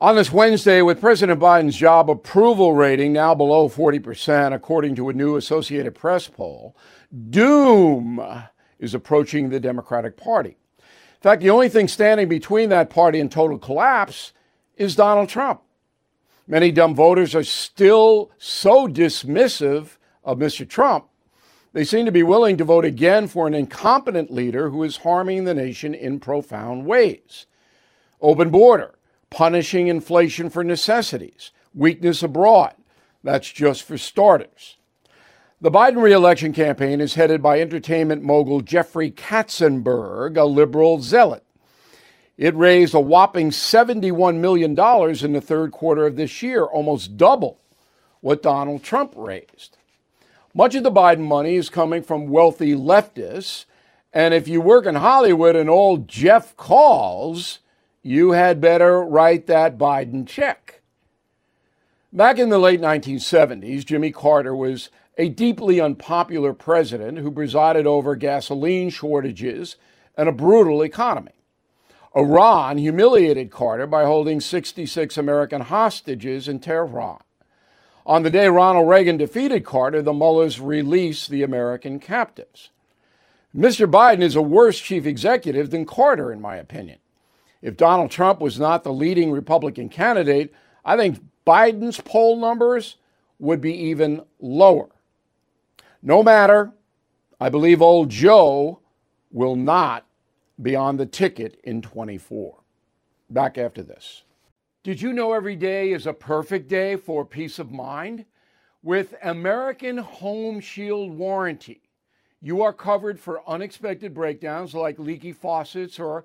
On this Wednesday, with President Biden's job approval rating now below 40%, according to a new Associated Press poll, doom is approaching the Democratic Party. In fact, the only thing standing between that party and total collapse is Donald Trump. Many dumb voters are still so dismissive of Mr. Trump, they seem to be willing to vote again for an incompetent leader who is harming the nation in profound ways. Open border, punishing inflation for necessities, weakness abroad. That's just for starters. The Biden reelection campaign is headed by entertainment mogul Jeffrey Katzenberg, a liberal zealot. It raised a whopping $71 million in the third quarter of this year, almost double what Donald Trump raised. Much of the Biden money is coming from wealthy leftists. And if you work in Hollywood and old Jeff calls, you had better write that Biden check. Back in the late 1970s, Jimmy Carter was a deeply unpopular president who presided over gasoline shortages and a brutal economy. Iran humiliated Carter by holding 66 American hostages in Tehran. On the day Ronald Reagan defeated Carter, the mullahs released the American captives. Mr. Biden is a worse chief executive than Carter, in my opinion. If Donald Trump was not the leading Republican candidate, I think Biden's poll numbers would be even lower. No matter, I believe old Joe will not be on the ticket in 24. Back after this. Did you know every day is a perfect day for peace of mind? With American Home Shield Warranty, you are covered for unexpected breakdowns like leaky faucets or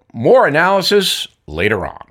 More analysis later on.